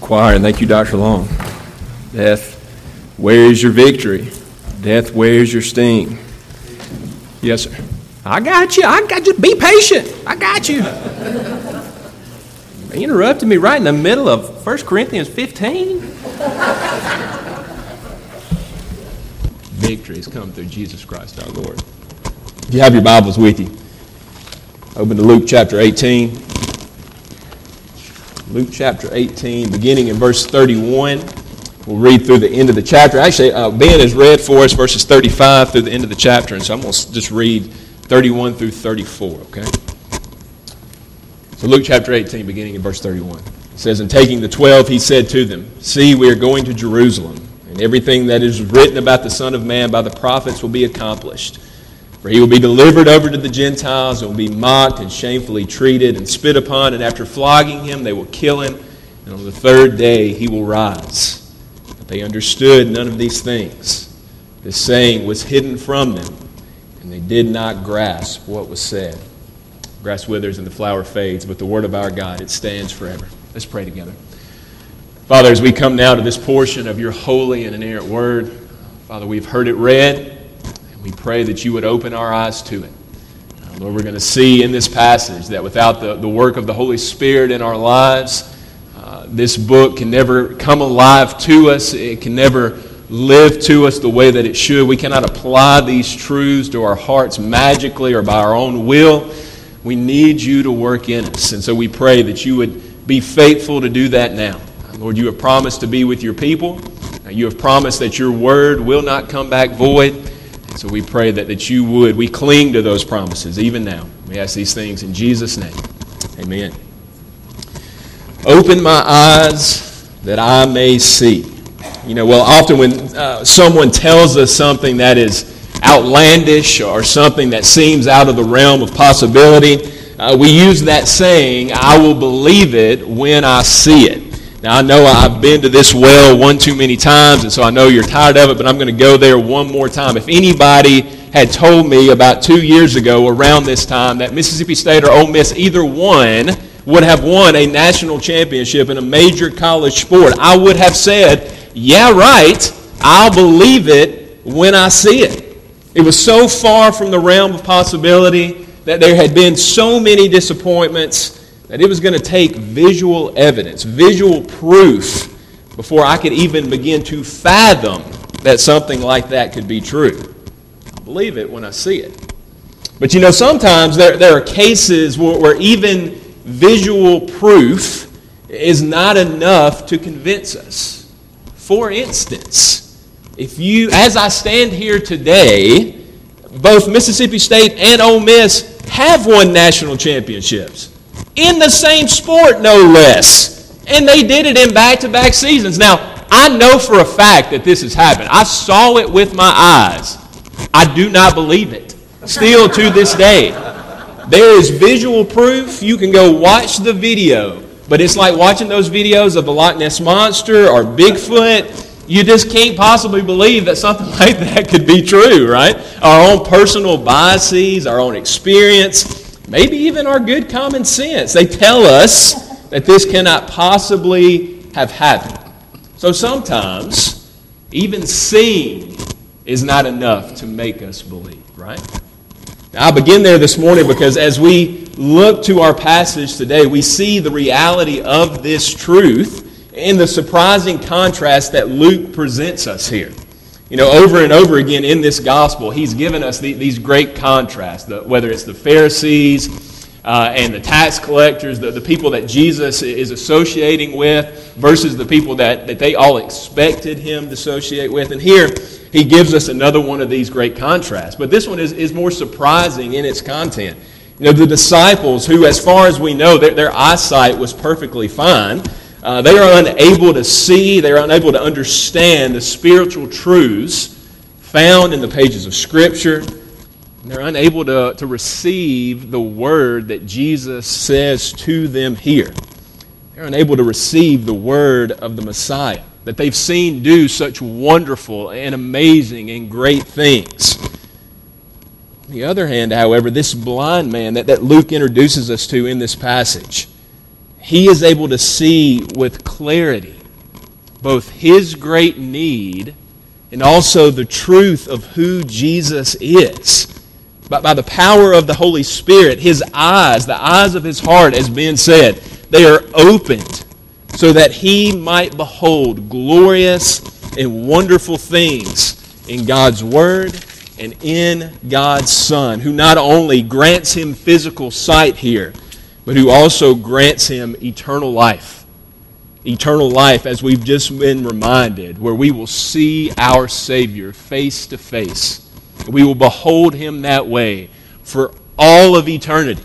choir, and thank you, Dr. Long. Death, where is your victory? Death, where's your sting? Yes, sir. I got you. I got you. Be patient. I got you. You interrupted me right in the middle of 1 Corinthians 15. Victory has come through Jesus Christ our Lord. If you have your Bibles with you, open to Luke chapter 18. Luke chapter 18, beginning in verse 31. We'll read through the end of the chapter. Actually, uh, Ben has read for us verses 35 through the end of the chapter, and so I'm going to just read 31 through 34, okay? So, Luke chapter 18, beginning in verse 31. It says, And taking the twelve, he said to them, See, we are going to Jerusalem, and everything that is written about the Son of Man by the prophets will be accomplished. For he will be delivered over to the Gentiles and will be mocked and shamefully treated and spit upon, and after flogging him, they will kill him, and on the third day he will rise. But they understood none of these things. This saying was hidden from them, and they did not grasp what was said. Grass withers and the flower fades, but the word of our God, it stands forever. Let's pray together. Father, as we come now to this portion of your holy and inerrant word, Father, we've heard it read. We pray that you would open our eyes to it. Uh, Lord, we're going to see in this passage that without the, the work of the Holy Spirit in our lives, uh, this book can never come alive to us. It can never live to us the way that it should. We cannot apply these truths to our hearts magically or by our own will. We need you to work in us. And so we pray that you would be faithful to do that now. Lord, you have promised to be with your people. You have promised that your word will not come back void. So we pray that, that you would. We cling to those promises even now. We ask these things in Jesus' name. Amen. Open my eyes that I may see. You know, well, often when uh, someone tells us something that is outlandish or something that seems out of the realm of possibility, uh, we use that saying, I will believe it when I see it. Now, I know I've been to this well one too many times, and so I know you're tired of it, but I'm going to go there one more time. If anybody had told me about two years ago around this time that Mississippi State or Ole Miss, either one, would have won a national championship in a major college sport, I would have said, Yeah, right, I'll believe it when I see it. It was so far from the realm of possibility that there had been so many disappointments that it was going to take visual evidence, visual proof, before I could even begin to fathom that something like that could be true. I believe it when I see it. But you know, sometimes there, there are cases where, where even visual proof is not enough to convince us. For instance, if you, as I stand here today, both Mississippi State and Ole Miss have won national championships in the same sport, no less. And they did it in back to back seasons. Now, I know for a fact that this has happened. I saw it with my eyes. I do not believe it. Still to this day. There is visual proof. You can go watch the video. But it's like watching those videos of the Loch Ness Monster or Bigfoot. You just can't possibly believe that something like that could be true, right? Our own personal biases, our own experience, maybe even our good common sense. They tell us that this cannot possibly have happened. So sometimes, even seeing is not enough to make us believe, right? Now, I begin there this morning because as we look to our passage today, we see the reality of this truth in the surprising contrast that Luke presents us here. You know, over and over again in this gospel, he's given us the, these great contrasts, the, whether it's the Pharisees uh, and the tax collectors, the, the people that Jesus is associating with, versus the people that, that they all expected him to associate with. And here, he gives us another one of these great contrasts. But this one is, is more surprising in its content. You know, the disciples, who, as far as we know, their, their eyesight was perfectly fine. Uh, they are unable to see, they are unable to understand the spiritual truths found in the pages of Scripture. They're unable to, to receive the word that Jesus says to them here. They're unable to receive the word of the Messiah that they've seen do such wonderful and amazing and great things. On the other hand, however, this blind man that, that Luke introduces us to in this passage, he is able to see with clarity both his great need and also the truth of who Jesus is. But by the power of the Holy Spirit, his eyes, the eyes of his heart, as Ben said, they are opened so that he might behold glorious and wonderful things in God's Word and in God's Son, who not only grants him physical sight here, but who also grants him eternal life. Eternal life, as we've just been reminded, where we will see our Savior face to face. We will behold him that way for all of eternity.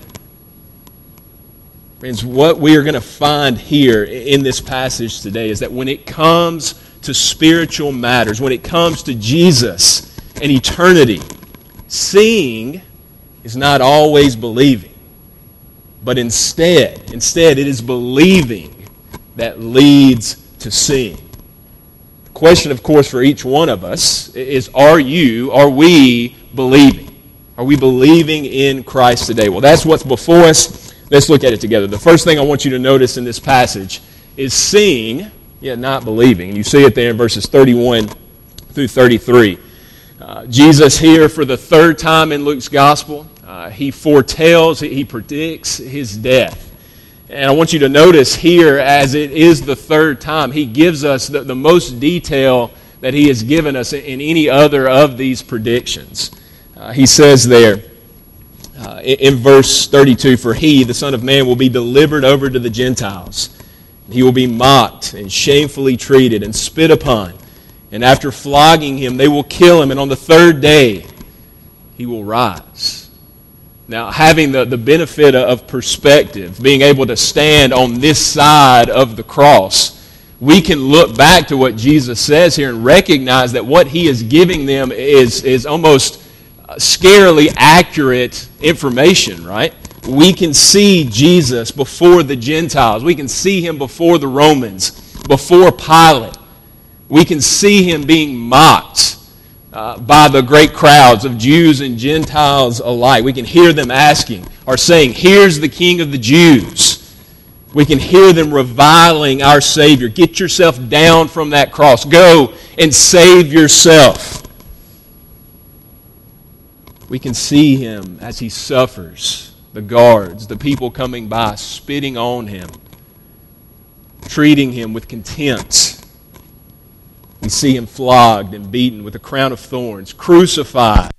Friends, what we are going to find here in this passage today is that when it comes to spiritual matters, when it comes to Jesus and eternity, seeing is not always believing. But instead, instead it is believing that leads to seeing. The question, of course, for each one of us is are you, are we believing? Are we believing in Christ today? Well, that's what's before us. Let's look at it together. The first thing I want you to notice in this passage is seeing, yet not believing. You see it there in verses 31 through 33. Uh, Jesus here for the third time in Luke's gospel uh, he foretells, he predicts his death. And I want you to notice here, as it is the third time, he gives us the, the most detail that he has given us in any other of these predictions. Uh, he says there uh, in, in verse 32 For he, the Son of Man, will be delivered over to the Gentiles. He will be mocked and shamefully treated and spit upon. And after flogging him, they will kill him. And on the third day, he will rise. Now, having the, the benefit of perspective, being able to stand on this side of the cross, we can look back to what Jesus says here and recognize that what he is giving them is, is almost uh, scarily accurate information, right? We can see Jesus before the Gentiles. We can see him before the Romans, before Pilate. We can see him being mocked uh, by the great crowds of Jews and Gentiles alike. We can hear them asking or saying, Here's the King of the Jews. We can hear them reviling our Savior. Get yourself down from that cross. Go and save yourself. We can see him as he suffers, the guards, the people coming by, spitting on him, treating him with contempt see him flogged and beaten with a crown of thorns, crucified.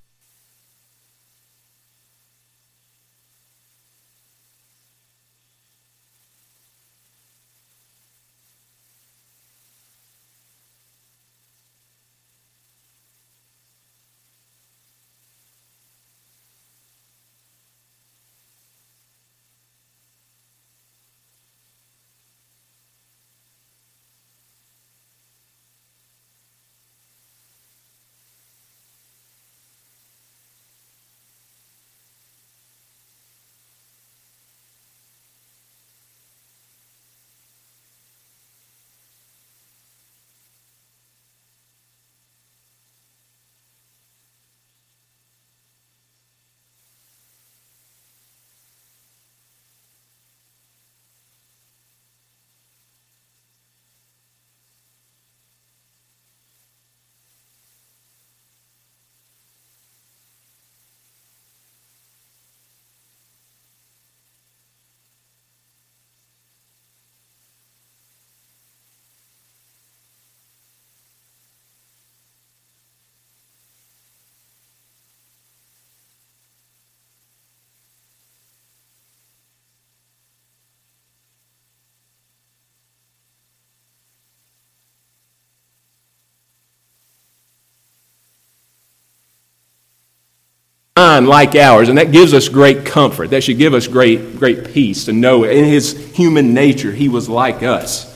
Mind like ours, and that gives us great comfort. That should give us great, great peace to know in his human nature he was like us.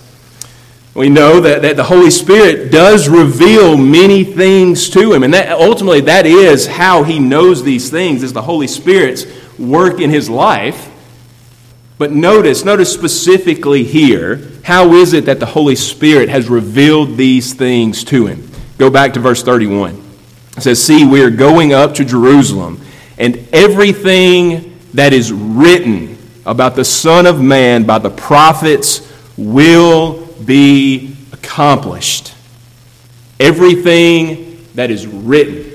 We know that, that the Holy Spirit does reveal many things to him, and that ultimately that is how he knows these things, is the Holy Spirit's work in his life. But notice, notice specifically here, how is it that the Holy Spirit has revealed these things to him? Go back to verse 31. It says, See, we are going up to Jerusalem, and everything that is written about the Son of Man by the prophets will be accomplished. Everything that is written.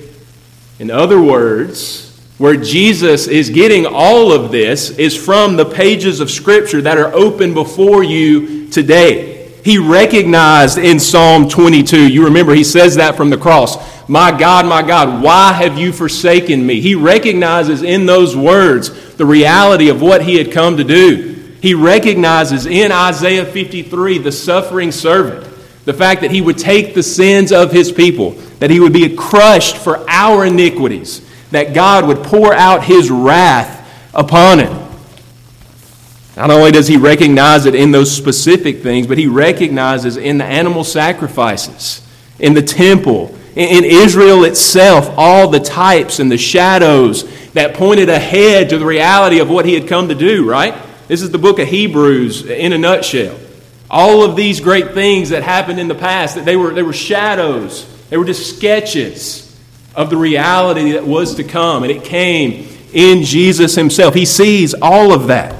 In other words, where Jesus is getting all of this is from the pages of Scripture that are open before you today. He recognized in Psalm 22, you remember he says that from the cross, My God, my God, why have you forsaken me? He recognizes in those words the reality of what he had come to do. He recognizes in Isaiah 53 the suffering servant, the fact that he would take the sins of his people, that he would be crushed for our iniquities that God would pour out his wrath upon him. Not only does he recognize it in those specific things, but he recognizes in the animal sacrifices, in the temple, in Israel itself, all the types and the shadows that pointed ahead to the reality of what he had come to do, right? This is the book of Hebrews in a nutshell. All of these great things that happened in the past, that they were, they were shadows, they were just sketches of the reality that was to come, and it came in Jesus himself. He sees all of that.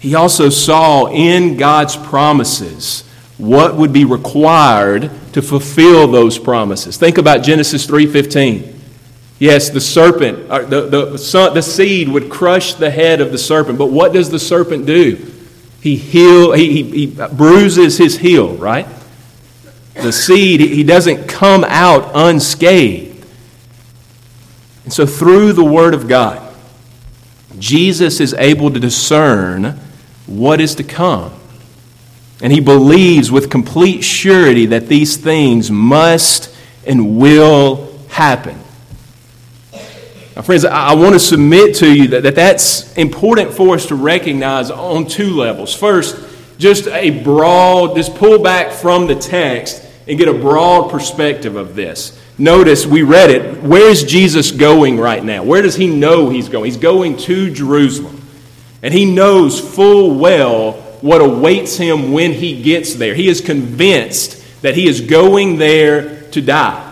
He also saw in God's promises what would be required to fulfill those promises. Think about Genesis 3:15. Yes, the serpent, uh, the, the, the seed would crush the head of the serpent, but what does the serpent do? He, heal, he, he, he bruises his heel, right? The seed, he doesn't come out unscathed. And so, through the Word of God, Jesus is able to discern what is to come. And he believes with complete surety that these things must and will happen. Now, friends, I want to submit to you that, that that's important for us to recognize on two levels. First, just a broad, just pull back from the text and get a broad perspective of this. Notice we read it. Where is Jesus going right now? Where does he know he's going? He's going to Jerusalem. And he knows full well what awaits him when he gets there. He is convinced that he is going there to die.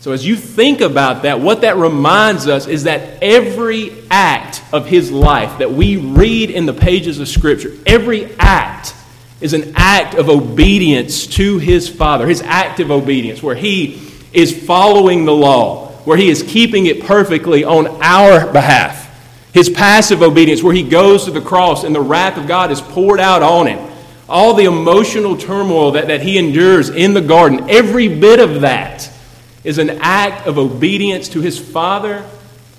So, as you think about that, what that reminds us is that every act of his life that we read in the pages of Scripture, every act is an act of obedience to his Father, his active obedience, where he is following the law, where he is keeping it perfectly on our behalf. His passive obedience, where he goes to the cross and the wrath of God is poured out on him. All the emotional turmoil that, that he endures in the garden, every bit of that is an act of obedience to his Father,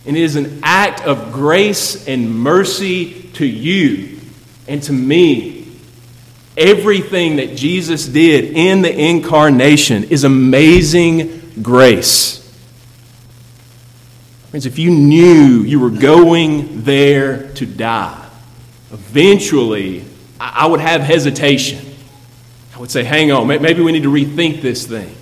and it is an act of grace and mercy to you and to me Everything that Jesus did in the incarnation is amazing grace. Friends, if you knew you were going there to die, eventually I would have hesitation. I would say, hang on, maybe we need to rethink this thing.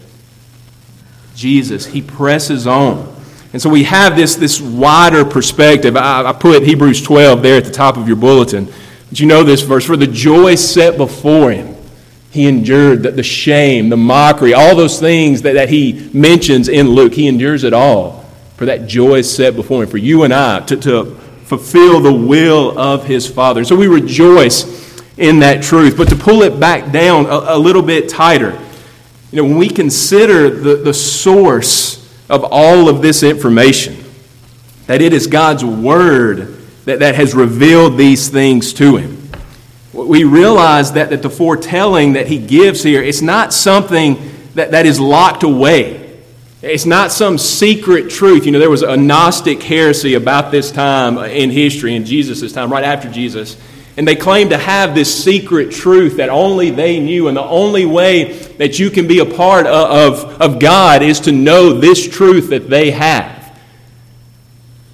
Jesus, he presses on. And so we have this, this wider perspective. I, I put Hebrews 12 there at the top of your bulletin. But you know this verse? For the joy set before him, he endured the, the shame, the mockery, all those things that, that he mentions in Luke. He endures it all for that joy set before him, for you and I to, to fulfill the will of his Father. So we rejoice in that truth. But to pull it back down a, a little bit tighter, you know, when we consider the, the source of all of this information, that it is God's Word that, that has revealed these things to him. We realize that, that the foretelling that he gives here, it's not something that, that is locked away. It's not some secret truth. You know, there was a Gnostic heresy about this time in history, in Jesus' time, right after Jesus. And they claimed to have this secret truth that only they knew. And the only way that you can be a part of, of, of God is to know this truth that they have.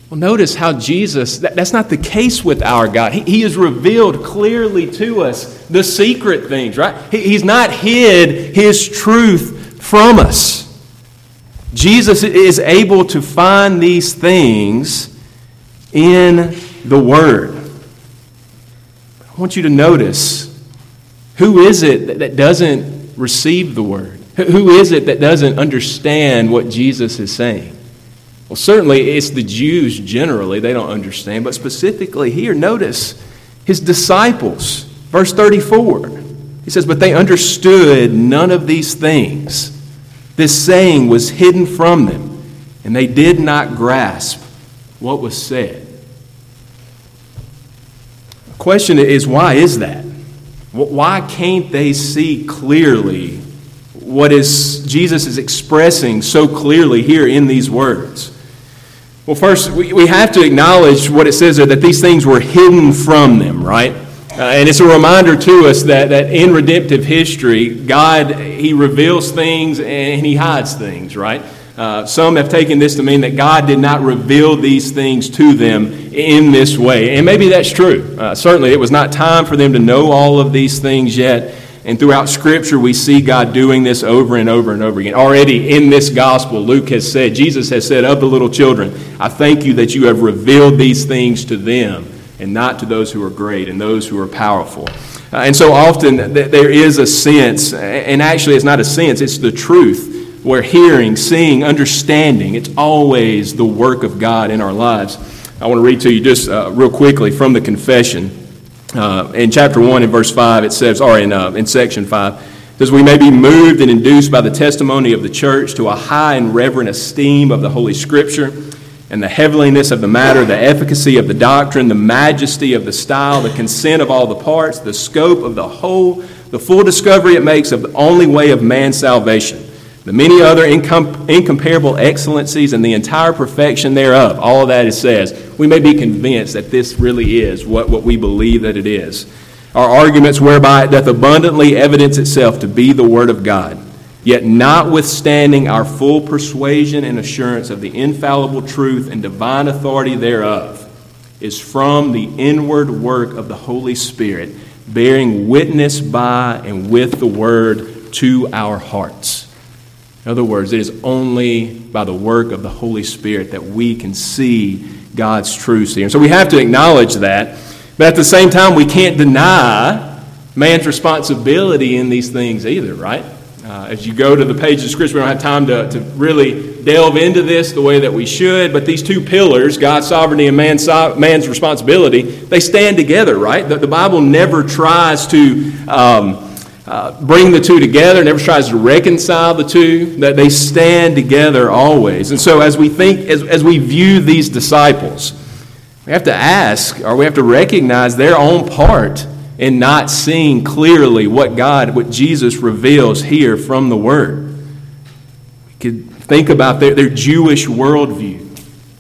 Well, notice how Jesus, that, that's not the case with our God. He, he has revealed clearly to us the secret things, right? He, he's not hid his truth from us. Jesus is able to find these things in the Word. I want you to notice who is it that doesn't receive the Word? Who is it that doesn't understand what Jesus is saying? Well, certainly it's the Jews generally, they don't understand, but specifically here, notice his disciples. Verse 34. He says, But they understood none of these things. This saying was hidden from them, and they did not grasp what was said. The question is, why is that? Why can't they see clearly what is Jesus is expressing so clearly here in these words? Well, first, we, we have to acknowledge what it says there that these things were hidden from them, right? Uh, and it's a reminder to us that, that in redemptive history, God, He reveals things and He hides things, right? Uh, some have taken this to mean that God did not reveal these things to them in this way. And maybe that's true. Uh, certainly, it was not time for them to know all of these things yet. And throughout Scripture, we see God doing this over and over and over again. Already in this gospel, Luke has said, Jesus has said of the little children, I thank you that you have revealed these things to them and not to those who are great and those who are powerful. Uh, and so often th- there is a sense, and actually it's not a sense, it's the truth, where hearing, seeing, understanding, it's always the work of God in our lives. I want to read to you just uh, real quickly from the confession. Uh, in chapter 1 in verse 5, it says, or in, uh, in section 5, it says, We may be moved and induced by the testimony of the church to a high and reverent esteem of the Holy Scripture and the heavenliness of the matter, the efficacy of the doctrine, the majesty of the style, the consent of all the parts, the scope of the whole, the full discovery it makes of the only way of man's salvation the many other incom- incomparable excellencies and the entire perfection thereof. All of that it says. We may be convinced that this really is what, what we believe that it is. Our arguments whereby it doth abundantly evidence itself to be the Word of God, yet notwithstanding our full persuasion and assurance of the infallible truth and divine authority thereof, is from the inward work of the Holy Spirit, bearing witness by and with the Word to our hearts. In other words, it is only by the work of the Holy Spirit that we can see God's truth here. And so we have to acknowledge that. But at the same time, we can't deny man's responsibility in these things either, right? Uh, as you go to the pages of Scripture, we don't have time to, to really delve into this the way that we should, but these two pillars, God's sovereignty and man's, man's responsibility, they stand together, right? The, the Bible never tries to. Um, uh, bring the two together, never tries to reconcile the two, that they stand together always. And so, as we think, as, as we view these disciples, we have to ask, or we have to recognize their own part in not seeing clearly what God, what Jesus reveals here from the Word. We could think about their, their Jewish worldview.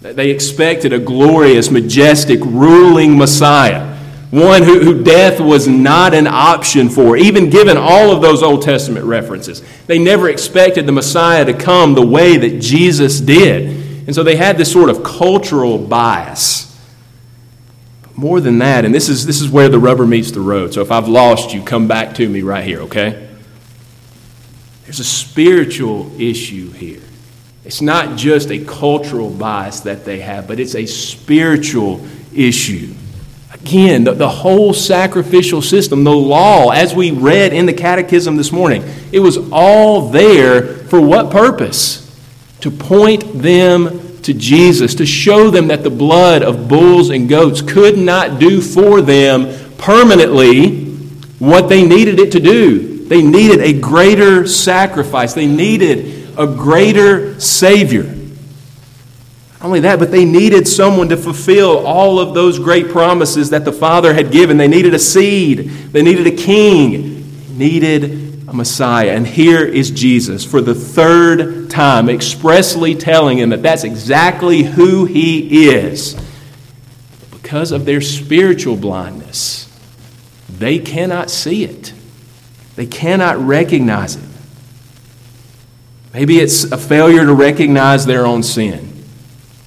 They expected a glorious, majestic, ruling Messiah one who, who death was not an option for, even given all of those Old Testament references. They never expected the Messiah to come the way that Jesus did. And so they had this sort of cultural bias. More than that, and this is, this is where the rubber meets the road. So if I've lost you, come back to me right here, okay? There's a spiritual issue here. It's not just a cultural bias that they have, but it's a spiritual issue. Again, the, the whole sacrificial system, the law, as we read in the catechism this morning, it was all there for what purpose? To point them to Jesus, to show them that the blood of bulls and goats could not do for them permanently what they needed it to do. They needed a greater sacrifice, they needed a greater Savior. Not only that, but they needed someone to fulfill all of those great promises that the Father had given. They needed a seed, they needed a king, needed a Messiah. And here is Jesus for the third time, expressly telling him that that's exactly who he is. Because of their spiritual blindness, they cannot see it, they cannot recognize it. Maybe it's a failure to recognize their own sin.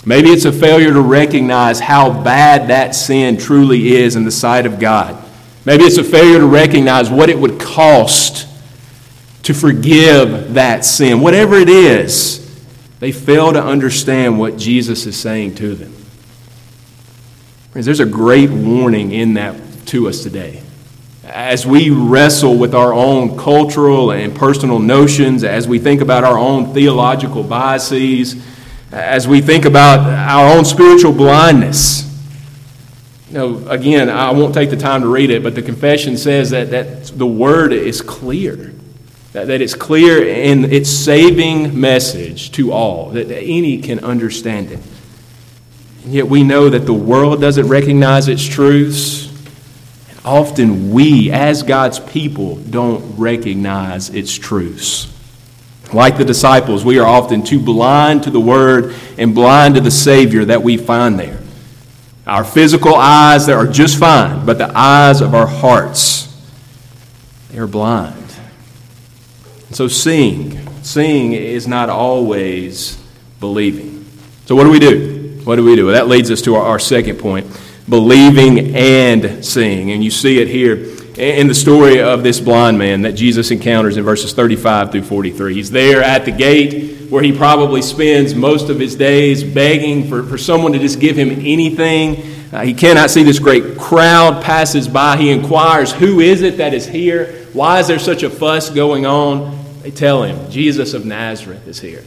Maybe it's a failure to recognize how bad that sin truly is in the sight of God. Maybe it's a failure to recognize what it would cost to forgive that sin. Whatever it is, they fail to understand what Jesus is saying to them. Friends, there's a great warning in that to us today. As we wrestle with our own cultural and personal notions, as we think about our own theological biases, as we think about our own spiritual blindness. You know, again, I won't take the time to read it, but the confession says that, that the word is clear. That, that it's clear in its saving message to all, that, that any can understand it. And yet we know that the world doesn't recognize its truths. Often we, as God's people, don't recognize its truths. Like the disciples, we are often too blind to the Word and blind to the Savior that we find there. Our physical eyes, they are just fine, but the eyes of our hearts, they are blind. So seeing, seeing is not always believing. So what do we do? What do we do? Well, that leads us to our, our second point believing and seeing. And you see it here in the story of this blind man that Jesus encounters in verses 35 through 43. He's there at the gate where he probably spends most of his days begging for, for someone to just give him anything. Uh, he cannot see this great crowd passes by. He inquires, Who is it that is here? Why is there such a fuss going on? They tell him, Jesus of Nazareth is here.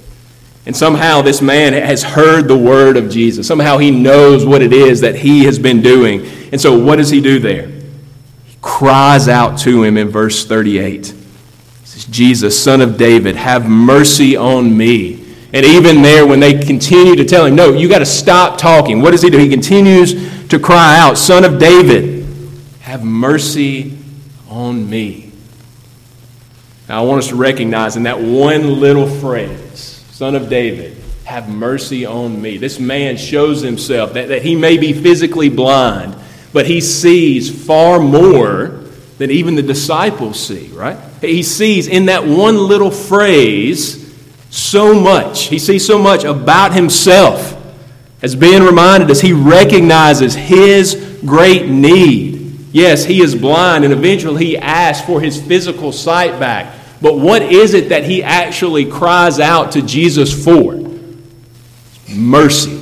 And somehow this man has heard the word of Jesus. Somehow he knows what it is that he has been doing. And so what does he do there? He cries out to him in verse 38. He says, Jesus, son of David, have mercy on me. And even there, when they continue to tell him, No, you got to stop talking, what does he do? He continues to cry out, Son of David, have mercy on me. Now, I want us to recognize in that one little phrase, Son of David, have mercy on me. This man shows himself that, that he may be physically blind, but he sees far more than even the disciples see, right? He sees in that one little phrase so much. He sees so much about himself as being reminded as he recognizes his great need. Yes, he is blind, and eventually he asks for his physical sight back. But what is it that he actually cries out to Jesus for? Mercy.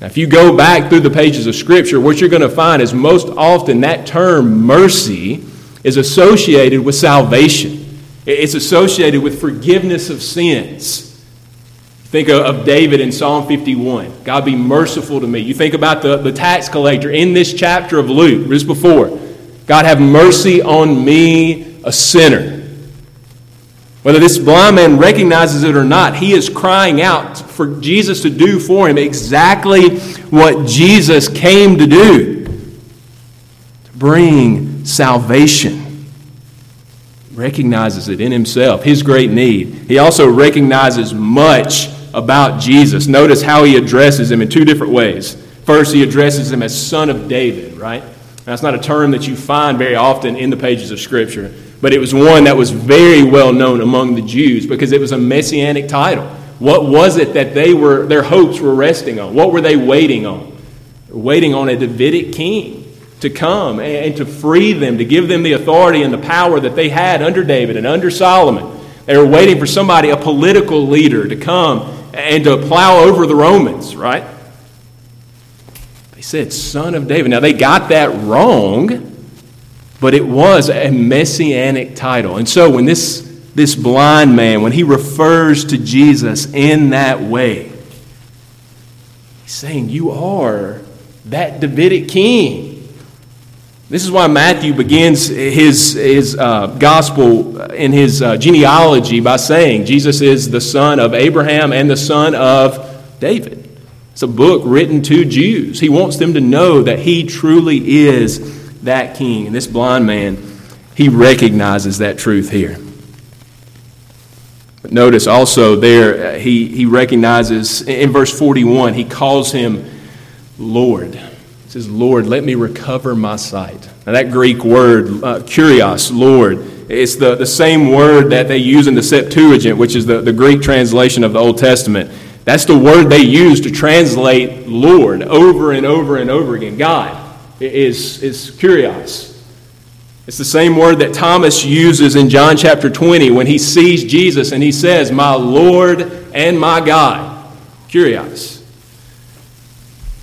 Now, if you go back through the pages of Scripture, what you're going to find is most often that term mercy is associated with salvation, it's associated with forgiveness of sins. Think of David in Psalm 51. God be merciful to me. You think about the, the tax collector in this chapter of Luke, just before. God have mercy on me, a sinner. Whether this blind man recognizes it or not, he is crying out for Jesus to do for him exactly what Jesus came to do to bring salvation. Recognizes it in himself, his great need. He also recognizes much about Jesus. Notice how he addresses him in two different ways. First, he addresses him as son of David, right? That's not a term that you find very often in the pages of Scripture but it was one that was very well known among the Jews because it was a messianic title. What was it that they were, their hopes were resting on? What were they waiting on? Waiting on a Davidic king to come and to free them, to give them the authority and the power that they had under David and under Solomon. They were waiting for somebody, a political leader, to come and to plow over the Romans, right? They said, Son of David. Now, they got that wrong but it was a messianic title. And so when this, this blind man, when he refers to Jesus in that way, he's saying, You are that Davidic king. This is why Matthew begins his, his uh, gospel in his uh, genealogy by saying Jesus is the son of Abraham and the son of David. It's a book written to Jews. He wants them to know that he truly is that king. And this blind man, he recognizes that truth here. But notice also there, uh, he, he recognizes in verse 41, he calls him Lord. He says, Lord, let me recover my sight. Now, that Greek word, uh, kurios, Lord, it's the, the same word that they use in the Septuagint, which is the, the Greek translation of the Old Testament. That's the word they use to translate Lord over and over and over again. God is, is kurios. It's the same word that Thomas uses in John chapter 20 when he sees Jesus and he says, My Lord and my God. Kurios.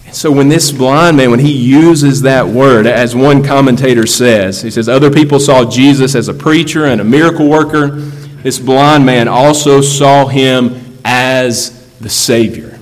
And so when this blind man, when he uses that word, as one commentator says, he says, Other people saw Jesus as a preacher and a miracle worker. This blind man also saw him as the Savior.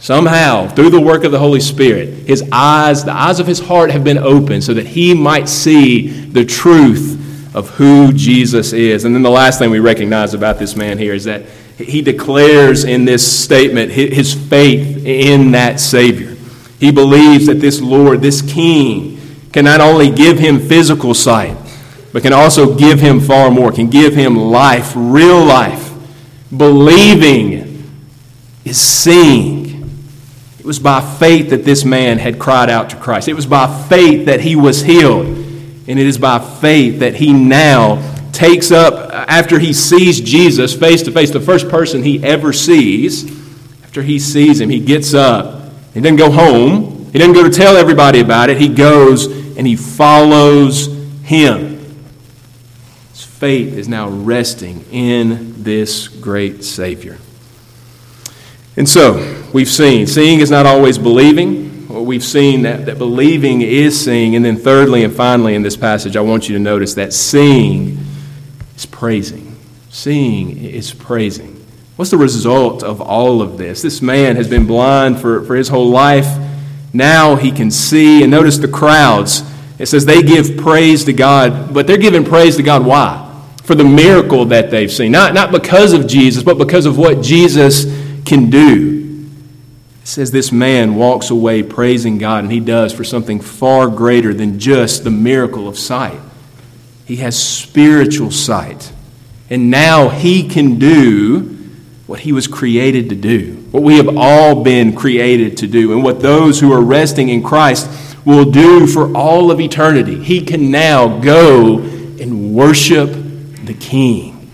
Somehow, through the work of the Holy Spirit, his eyes, the eyes of his heart have been opened so that he might see the truth of who Jesus is. And then the last thing we recognize about this man here is that he declares in this statement his faith in that Savior. He believes that this Lord, this King, can not only give him physical sight, but can also give him far more, can give him life, real life. Believing is seeing. Was by faith that this man had cried out to Christ. It was by faith that he was healed. And it is by faith that he now takes up, after he sees Jesus face to face, the first person he ever sees, after he sees him, he gets up. He doesn't go home, he doesn't go to tell everybody about it. He goes and he follows him. His faith is now resting in this great Savior. And so, we've seen seeing is not always believing. We've seen that, that believing is seeing. And then, thirdly and finally, in this passage, I want you to notice that seeing is praising. Seeing is praising. What's the result of all of this? This man has been blind for, for his whole life. Now he can see. And notice the crowds. It says they give praise to God, but they're giving praise to God. Why? For the miracle that they've seen. Not, not because of Jesus, but because of what Jesus can do. It says this man walks away praising God, and he does for something far greater than just the miracle of sight. He has spiritual sight. And now he can do what he was created to do, what we have all been created to do, and what those who are resting in Christ will do for all of eternity. He can now go and worship the King.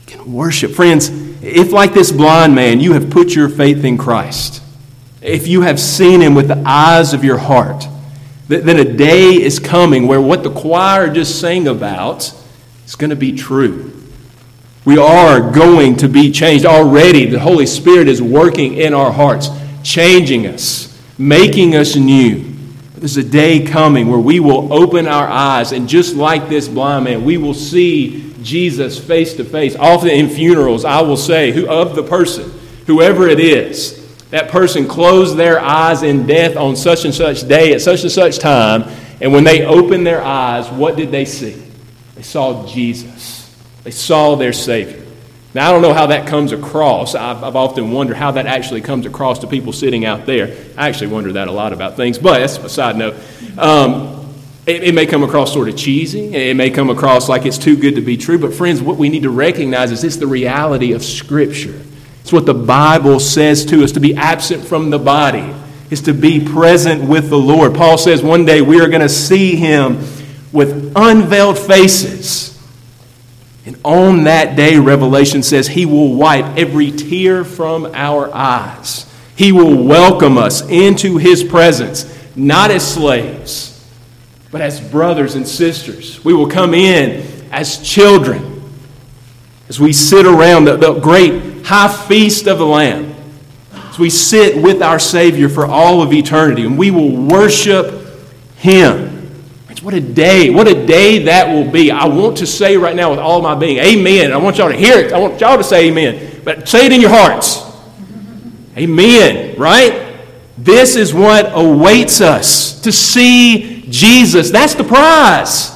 He can worship. Friends, if, like this blind man, you have put your faith in Christ, if you have seen him with the eyes of your heart, then a day is coming where what the choir just sang about is going to be true. We are going to be changed. Already, the Holy Spirit is working in our hearts, changing us, making us new. There's a day coming where we will open our eyes, and just like this blind man, we will see Jesus face to face. Often in funerals, I will say, who, of the person, whoever it is, that person closed their eyes in death on such and such day at such and such time. And when they opened their eyes, what did they see? They saw Jesus, they saw their Savior. Now, I don't know how that comes across. I've, I've, often wondered how that actually comes across to people sitting out there. I actually wonder that a lot about things, but that's a side note. Um, it, it, may come across sort of cheesy. It may come across like it's too good to be true. But, friends, what we need to recognize is it's the reality of Scripture. It's what the Bible says to us to be absent from the body is to be present with the Lord. Paul says one day we are going to see him with unveiled faces. And on that day, Revelation says he will wipe every tear from our eyes. He will welcome us into his presence, not as slaves but as brothers and sisters. We will come in as children as we sit around the, the great high feast of the Lamb. As we sit with our Savior for all of eternity, and we will worship Him. What a day. What a day that will be. I want to say right now with all my being, Amen. I want y'all to hear it. I want y'all to say Amen. But say it in your hearts. Amen, right? This is what awaits us to see Jesus. That's the prize.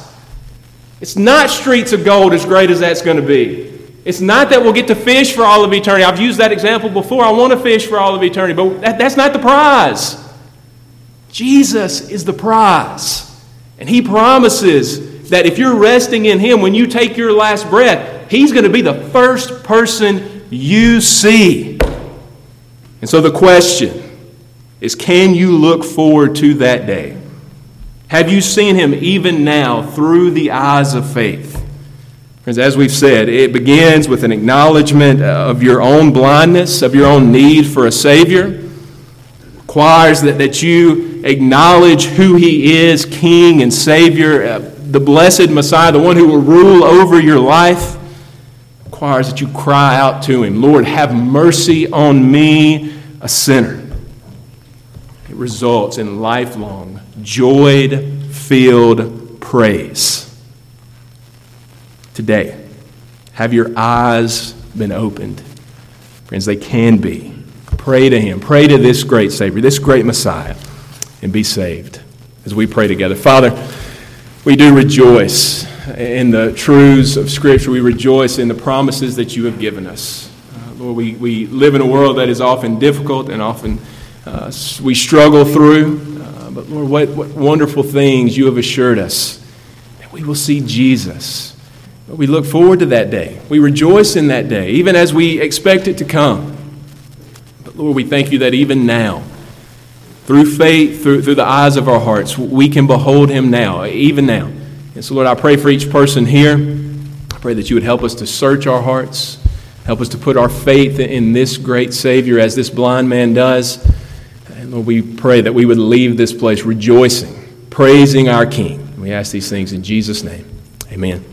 It's not streets of gold as great as that's going to be. It's not that we'll get to fish for all of eternity. I've used that example before. I want to fish for all of eternity, but that, that's not the prize. Jesus is the prize. And He promises that if you're resting in Him, when you take your last breath, He's going to be the first person you see. And so the question is can you look forward to that day? Have you seen him even now through the eyes of faith? Friends, as we've said, it begins with an acknowledgement of your own blindness, of your own need for a Savior. It requires that, that you acknowledge who He is, King and Savior, uh, the blessed Messiah, the one who will rule over your life. It requires that you cry out to Him, Lord, have mercy on me, a sinner. Results in lifelong joy filled praise. Today, have your eyes been opened? Friends, they can be. Pray to Him. Pray to this great Savior, this great Messiah, and be saved as we pray together. Father, we do rejoice in the truths of Scripture. We rejoice in the promises that you have given us. Uh, Lord, we, we live in a world that is often difficult and often uh, we struggle through. Uh, but Lord, what, what wonderful things you have assured us that we will see Jesus. We look forward to that day. We rejoice in that day, even as we expect it to come. But Lord, we thank you that even now, through faith, through, through the eyes of our hearts, we can behold him now, even now. And so, Lord, I pray for each person here. I pray that you would help us to search our hearts, help us to put our faith in this great Savior as this blind man does. Lord, we pray that we would leave this place rejoicing, praising our King. We ask these things in Jesus' name. Amen.